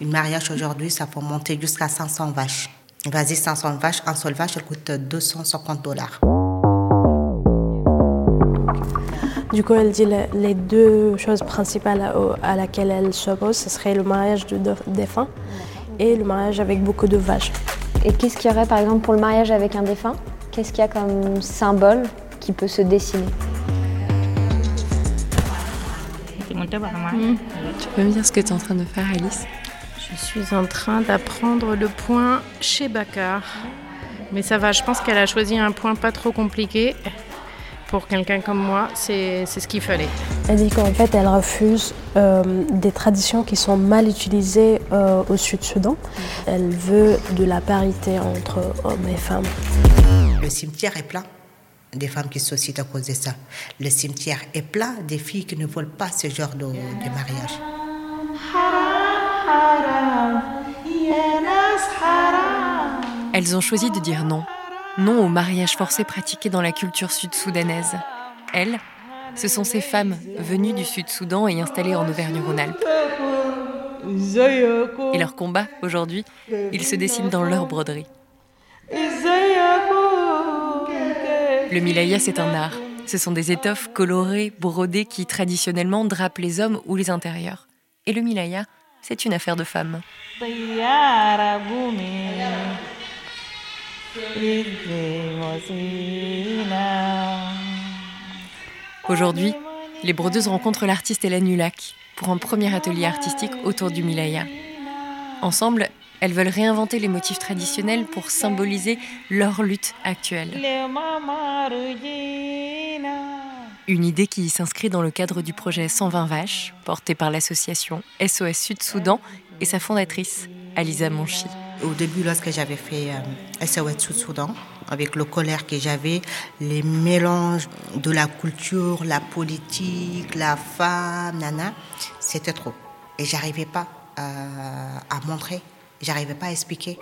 Une mariage aujourd'hui, ça peut monter jusqu'à 500 vaches. Vas-y, 500 vaches, un seul vache, elle coûte 250 dollars. Du coup, elle dit les deux choses principales à, laquelle elle s'oppose, ce serait le mariage de défunt et le mariage avec beaucoup de vaches. Et qu'est-ce qu'il y aurait par exemple pour le mariage avec un défunt? Qu'est-ce qu'il y a comme symbole qui peut se dessiner? Tu peux me dire ce que tu es en train de faire, Alice? Je suis en train d'apprendre le point chez Bakar. Mais ça va, je pense qu'elle a choisi un point pas trop compliqué pour quelqu'un comme moi, c'est ce qu'il fallait. Elle dit qu'en fait, elle refuse euh, des traditions qui sont mal utilisées euh, au Sud-Soudan. Elle veut de la parité entre hommes et femmes. Le cimetière est plein des femmes qui se suicident à cause de ça. Le cimetière est plein des filles qui ne veulent pas ce genre de, de mariage. Elles ont choisi de dire non non au mariage forcé pratiqué dans la culture sud-soudanaise. Elles, ce sont ces femmes venues du Sud-Soudan et installées en Auvergne-Rhône-Alpes. Et leur combat, aujourd'hui, il se dessine dans leur broderie. Le milaya, c'est un art. Ce sont des étoffes colorées, brodées qui traditionnellement drapent les hommes ou les intérieurs. Et le milaya, c'est une affaire de femmes. Aujourd'hui, les brodeuses rencontrent l'artiste Hélène Hulac pour un premier atelier artistique autour du Milaya. Ensemble, elles veulent réinventer les motifs traditionnels pour symboliser leur lutte actuelle. Une idée qui s'inscrit dans le cadre du projet 120 vaches, porté par l'association SOS Sud-Soudan et sa fondatrice, Alisa Monchi. Au début, lorsque j'avais fait euh, SOS Sud-Soudan, avec le colère que j'avais, les mélanges de la culture, la politique, la femme, nana, c'était trop. Et j'arrivais pas euh, à montrer, j'arrivais pas à expliquer.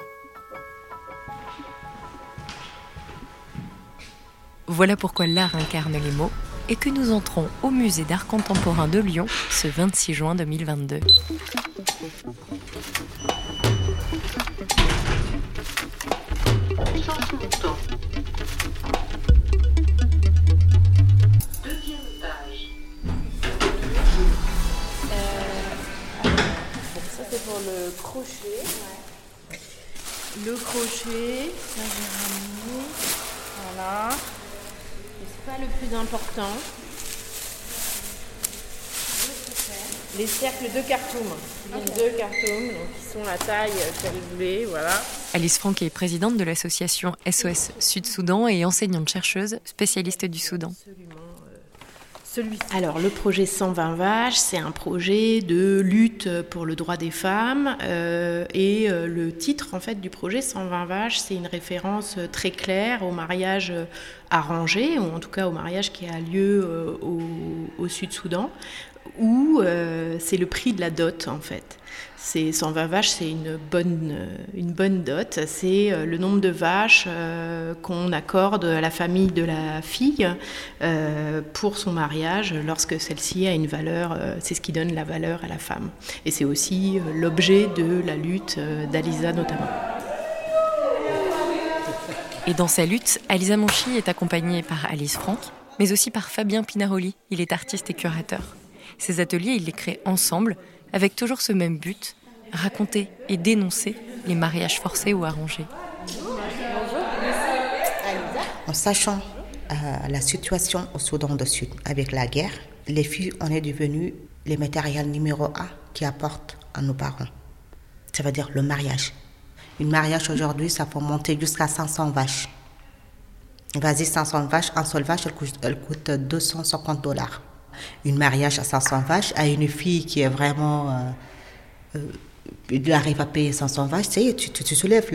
Voilà pourquoi l'art incarne les mots et que nous entrons au musée d'art contemporain de Lyon ce 26 juin 2022. le crochet. Le crochet, ça pas le plus important. Les cercles de Khartoum. Deux Khartoum, donc qui sont la taille qu'elle voulait, voilà. Alice Franck est présidente de l'association SOS Sud-Soudan et enseignante-chercheuse spécialiste du Soudan. Alors, le projet 120 vaches, c'est un projet de lutte pour le droit des femmes. Euh, et euh, le titre, en fait, du projet 120 vaches, c'est une référence très claire au mariage arrangé, ou en tout cas au mariage qui a lieu euh, au, au Sud-Soudan, où c'est le prix de la dot, en fait. C'est 120 vaches, c'est une bonne, une bonne dot. C'est euh, le nombre de vaches euh, qu'on accorde à la famille de la fille euh, pour son mariage lorsque celle-ci a une valeur. C'est ce qui donne la valeur à la femme. Et c'est aussi l'objet de la lutte d'Alisa notamment. Et dans sa lutte, Alisa Monchi est accompagnée par Alice Franck, mais aussi par Fabien Pinaroli. Il est artiste et curateur. Ces ateliers, il les crée ensemble avec toujours ce même but, raconter et dénoncer les mariages forcés ou arrangés. En sachant euh, la situation au Soudan du Sud avec la guerre, les filles, on est devenues les matériels numéro un qui apportent à nos parents. Ça veut dire le mariage. Une mariage aujourd'hui, ça peut monter jusqu'à 500 vaches. Vas-y, 500 vaches, un seul vache, coûte, elle coûte 250 dollars une mariage à 500 vaches à une fille qui est vraiment. Euh, euh, arrive à payer 500 vaches, tu, tu, soulèves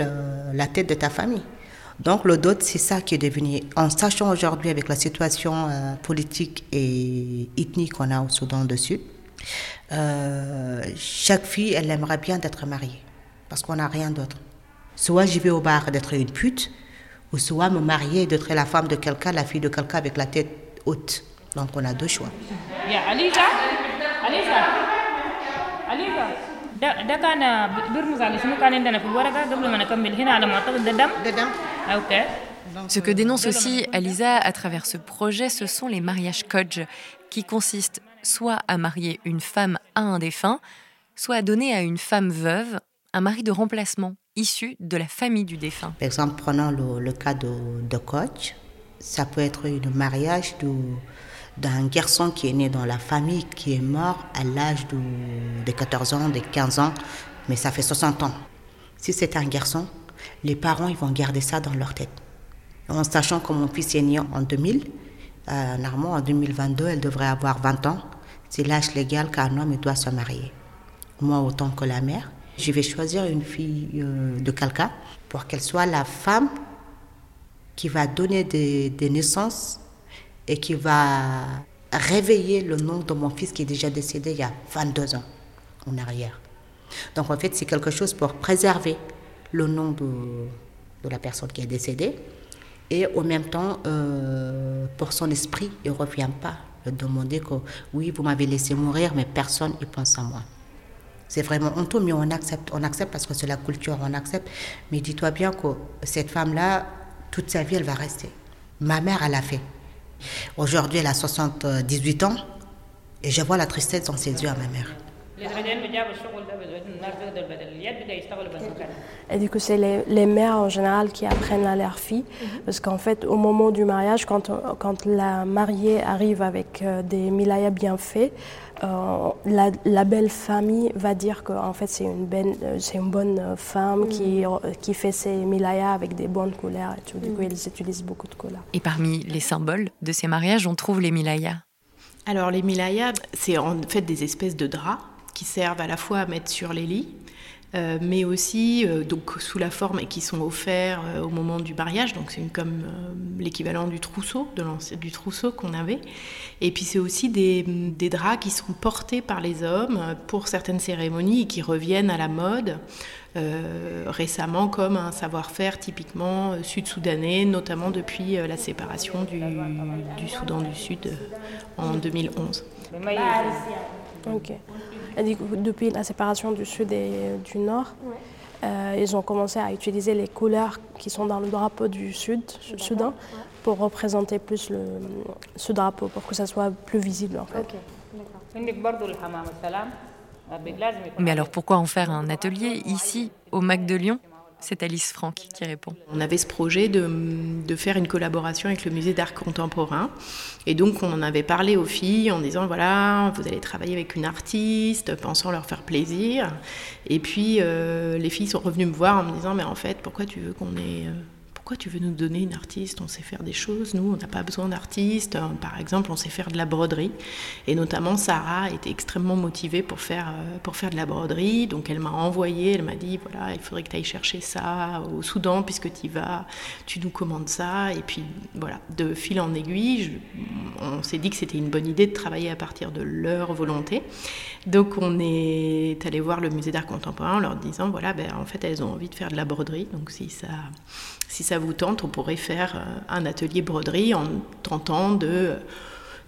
la tête de ta famille. Donc le dot, c'est ça qui est devenu, en sachant aujourd'hui avec la situation euh, politique et ethnique qu'on a au Soudan du Sud, chaque fille, elle aimerait bien d'être mariée, parce qu'on n'a rien d'autre. Soit j'y vais au bar d'être une pute, ou soit me marier d'être la femme de quelqu'un, la fille de quelqu'un avec la tête haute. Donc on a deux choix. Ce que dénonce aussi Alisa à travers ce projet, ce sont les mariages Kodj, qui consistent soit à marier une femme à un défunt, soit à donner à une femme veuve un mari de remplacement issu de la famille du défunt. Par exemple, prenons le, cas de, de coach. Ça peut être un mariage d'un garçon qui est né dans la famille, qui est mort à l'âge de, de 14 ans, de 15 ans, mais ça fait 60 ans. Si c'est un garçon, les parents ils vont garder ça dans leur tête. En sachant que mon fils est né en 2000, euh, normalement en 2022, elle devrait avoir 20 ans. C'est l'âge légal qu'un homme doit se marier. Moi, autant que la mère, je vais choisir une fille euh, de quelqu'un pour qu'elle soit la femme qui va donner des, des, naissances et qui va réveiller le nom de mon fils qui est déjà décédé il y a 22 ans en arrière. Donc en fait, c'est quelque chose pour préserver le nom de, la personne qui est décédée et en même temps, euh, pour son esprit, il ne revient pas de demander que oui, vous m'avez laissé mourir, mais personne ne pense à moi. C'est vraiment honteux, mais on accepte, on accepte parce que c'est la culture, on accepte. Mais dis-toi bien que cette femme-là, toute sa vie, elle va rester. Ma mère, elle a fait. Aujourd'hui, elle a 78 ans et je vois la tristesse dans ses yeux à ma mère. Elle dit que c'est les, les, mères en général qui apprennent à leurs filles, parce qu'en fait, au moment du mariage, quand, quand la mariée arrive avec euh, des milayas bien faits, euh, la, la, belle famille va dire que en fait c'est une, une bonne femme qui, qui fait ses milayas avec des bonnes couleurs et tout. Du coup, ils utilisent beaucoup de couleurs. Et parmi les symboles de ces mariages, on trouve les milayas. Alors les milayas, c'est en fait des espèces de draps qui servent à la fois à mettre sur les lits, euh, mais aussi euh, donc sous la forme et qui sont offerts euh, au moment du mariage. Donc c'est comme l'équivalent du trousseau, de du trousseau qu'on avait. Et puis c'est aussi des, draps qui sont portés par les hommes pour certaines cérémonies et qui reviennent à la mode. récemment comme un savoir-faire typiquement sud-soudanais, notamment depuis la séparation du, du, Soudan du Sud en 2011. Ok. Depuis la séparation du Sud et du Nord, euh, ils ont commencé à utiliser les couleurs qui sont dans le drapeau du Sud, Soudan, pour représenter plus le, ce drapeau, pour que ça soit plus visible en fait. Mais alors pourquoi en faire un atelier ici, au MAC de Lyon? C'est Alice Franck qui répond. On avait ce projet de, faire une collaboration avec le musée d'art contemporain. Et donc, on en avait parlé aux filles en disant voilà, vous allez travailler avec une artiste, pensant leur faire plaisir. Et puis, euh, les filles sont revenues me voir en me disant mais en fait, pourquoi tu veux qu'on ait. Pourquoi tu veux nous donner une artiste? On sait faire des choses, nous, on n'a pas besoin d'artistes. Euh, par exemple, on sait faire de la broderie. Et notamment, Sarah était extrêmement motivée pour faire, euh, pour faire de la broderie. Donc, elle m'a envoyé, elle m'a dit voilà, il faudrait que tu ailles chercher ça au Soudan, puisque tu y vas, tu nous commandes ça. Et puis, voilà, de fil en aiguille, on s'est dit que c'était une bonne idée de travailler à partir de leur volonté. Donc, on est allé voir le musée d'art contemporain en leur disant voilà, ben, en fait, elles ont envie de faire de la broderie. Donc, si ça si ça vous tente, on pourrait faire euh, un atelier broderie en tentant de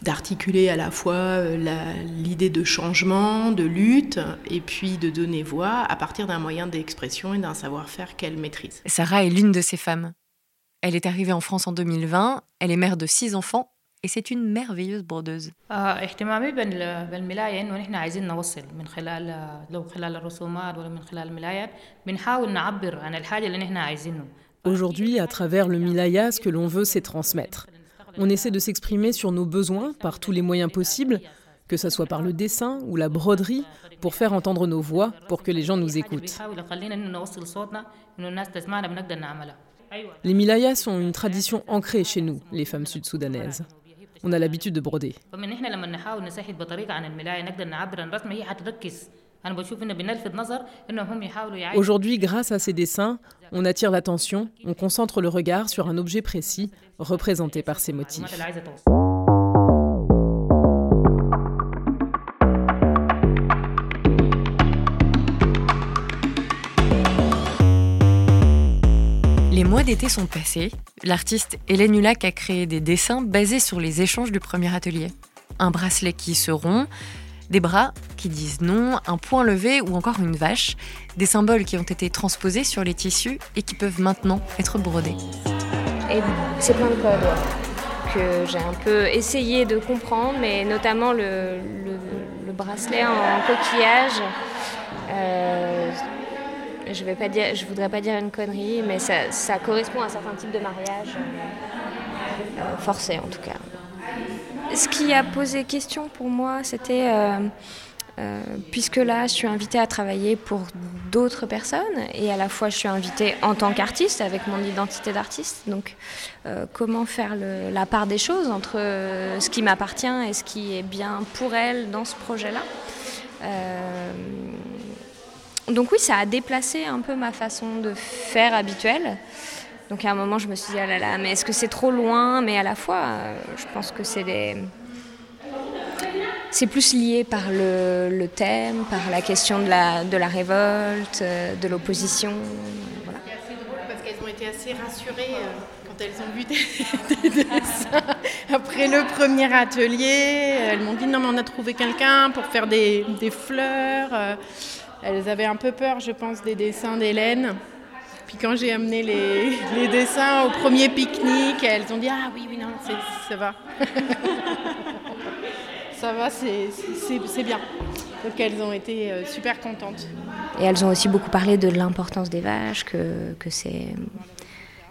d'articuler à la fois euh, l'idée de changement, de lutte, et puis de donner voix à partir d'un moyen d'expression et d'un savoir-faire qu'elle maîtrise. Sarah est l'une de ces femmes. Elle est arrivée en France en 2020, elle est mère de six enfants et c'est une merveilleuse brodeuse. Aujourd'hui, à travers le Milaya, ce que l'on veut, c'est transmettre. On essaie de s'exprimer sur nos besoins par tous les moyens possibles, que ce soit par le dessin ou la broderie, pour faire entendre nos voix, pour que les gens nous écoutent. Les Milayas sont une tradition ancrée chez nous, les femmes sud-soudanaises. On a l'habitude de broder. Aujourd'hui, grâce à ces dessins, on attire l'attention, on concentre le regard sur un objet précis représenté par ces motifs. Les mois d'été sont passés. L'artiste Hélène Hulac a créé des dessins basés sur les échanges du premier atelier. Un bracelet qui se rompt, Des bras qui disent non, un point levé ou encore une vache, des symboles qui ont été transposés sur les tissus et qui peuvent maintenant être brodés. Et c'est plein de codes que j'ai un peu essayé de comprendre, mais notamment le, bracelet en, coquillage. Euh, je vais voudrais pas dire une connerie, mais ça, correspond à un certain type de mariage, euh, forcé en tout cas. Ce qui a posé question pour moi, c'était euh, euh, puisque là, je suis invitée à travailler pour d'autres personnes et à la fois je suis invitée en tant qu'artiste avec mon identité d'artiste. Donc, euh, comment faire la part des choses entre ce qui m'appartient et ce qui est bien pour elle dans ce projet-là Donc oui, ça a déplacé un peu ma façon de faire habituelle. Donc à un moment, je me suis dit, ah là là, mais est-ce que c'est trop loin? Mais à la fois, euh, je pense que c'est des... C'est plus lié par le, thème, par la question de la, de la révolte, euh, de l'opposition. Voilà. C'est assez drôle parce qu'elles ont été assez rassurées euh, quand elles ont vu des, dessins. Après le premier atelier, elles m'ont dit non mais on a trouvé quelqu'un pour faire des, des fleurs. Elles avaient un peu peur, je pense, des dessins d'Hélène. Puis quand j'ai amené les, dessins au premier pique-nique, elles ont dit Ah oui, oui, non, ça va. ça va, c'est bien. Donc elles ont été euh, super contentes. Et elles ont aussi beaucoup parlé de l'importance des vaches, que, que c'est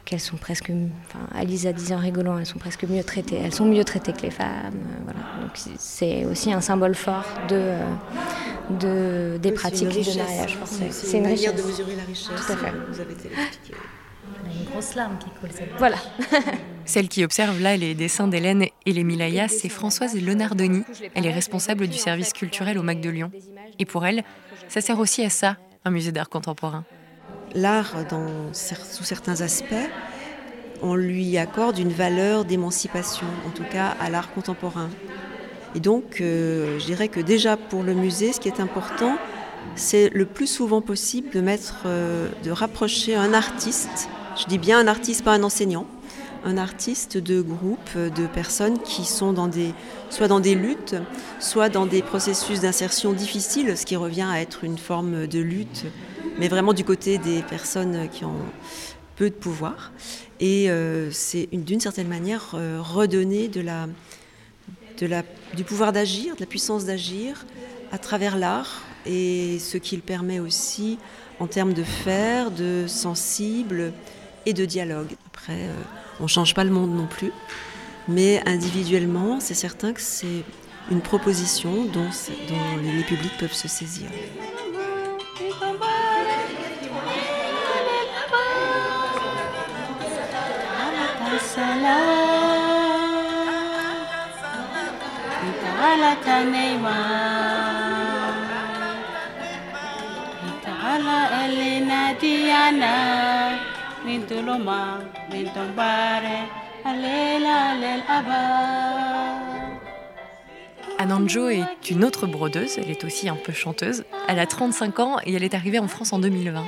qu'elles sont presque, enfin, Alisa disait en rigolant, elles sont presque mieux traitées, elles sont mieux traitées que les femmes, euh, voilà. Donc c'est aussi un symbole fort de, euh, de des pratiques de mariage C'est une, manière de mesurer la richesse. Tout à fait. Vous avez été une grosse larme qui coule. Cette voilà. Celle qui observe là les dessins d'Hélène et les Milayas, c'est Françoise Lenardoni. Elle est responsable du service culturel au MAC de Lyon. Et pour elle, ça sert aussi à ça, un musée d'art contemporain l'art, sous certains aspects, on lui accorde une valeur d'émancipation, en tout cas à l'art contemporain. Et donc, euh, je dirais que déjà pour le musée, ce qui est important, c'est le plus souvent possible de mettre, euh, de rapprocher un artiste. Je dis bien un artiste, pas un enseignant, un artiste de groupe de personnes qui sont dans des, soit dans des luttes, soit dans des processus d'insertion difficiles, ce qui revient à être une forme de lutte mais vraiment du côté des personnes qui ont peu de pouvoir. Et euh, c'est d'une certaine manière euh, redonner du pouvoir d'agir, de la puissance d'agir à travers l'art et ce qu'il permet aussi en termes de faire, de sensible et de dialogue. Après, euh, on ne change pas le monde non plus, mais individuellement, c'est certain que c'est une proposition dont les publics peuvent se saisir. Ananjo est une autre brodeuse, elle est aussi un peu chanteuse. Elle a 35 ans et elle est arrivée en France en 2020.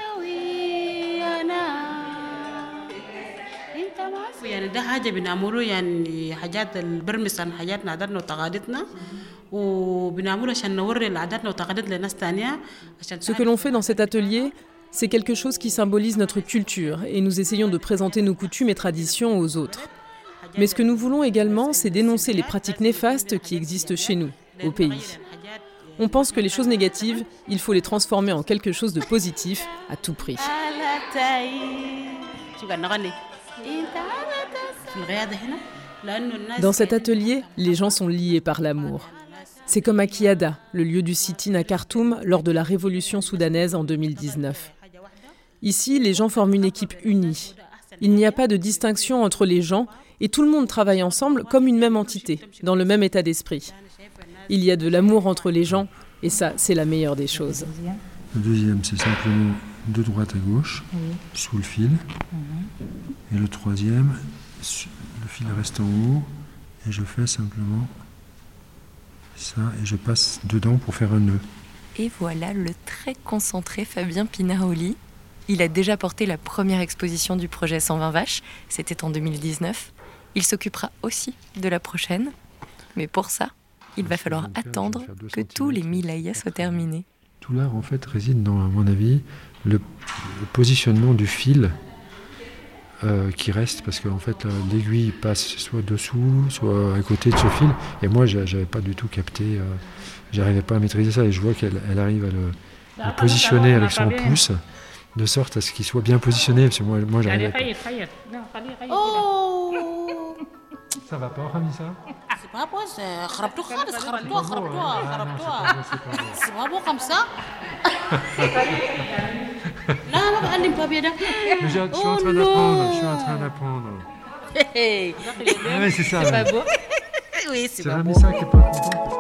Ce que l'on fait dans cet atelier, c'est quelque chose qui symbolise notre culture et nous essayons de présenter nos coutumes et traditions aux autres. Mais ce que nous voulons également, c'est dénoncer les pratiques néfastes qui existent chez nous, au pays. On pense que les choses négatives, il faut les transformer en quelque chose de positif à tout prix. Dans cet atelier, les gens sont liés par l'amour. C'est comme à Kiada, le lieu du sit-in à Khartoum lors de la révolution soudanaise en 2019. Ici, les gens forment une équipe unie. Il n'y a pas de distinction entre les gens et tout le monde travaille ensemble comme une même entité, dans le même état d'esprit. Il y a de l'amour entre les gens et ça, c'est la meilleure des choses. Le deuxième, c'est simplement de droite à gauche, sous le fil. Et le troisième, le fil reste en haut et je fais simplement ça et je passe dedans pour faire un nœud. Et voilà le très concentré Fabien Pinaroli. Il a déjà porté la première exposition du projet 120 vaches, c'était en 2019. Il s'occupera aussi de la prochaine. Mais pour ça, il va falloir attendre que tous les milayas soient terminés. Tout l'art, en fait, réside dans, à mon avis, le, positionnement du fil euh, qui reste parce qu'en fait euh, l'aiguille passe soit dessous, soit à côté de ce fil. Et moi, j'avais pas du tout capté, euh, j'arrivais pas à maîtriser ça. Et je vois qu'elle elle arrive à le, positionner avec son pouce de sorte à ce qu'il soit bien positionné. Parce que moi, moi j'arrive. À... Oh Ça va pas, Ramissa C'est pas moi, c'est C'est pas beau comme ça? elle n'est pas bien. Je, je, oh suis en train oh d'apprendre, je suis en train d'apprendre. Hey, ah c'est ça. C'est pas beau Oui, c'est pas beau. C'est qui n'est pas content.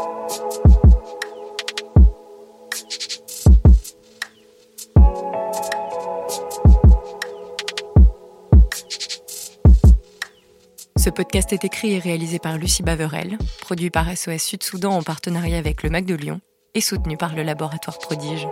Ce podcast est écrit et réalisé par Lucie Baverel, produit par SOS Sud-Soudan en partenariat avec le MAC de Lyon et soutenu par le laboratoire Prodige.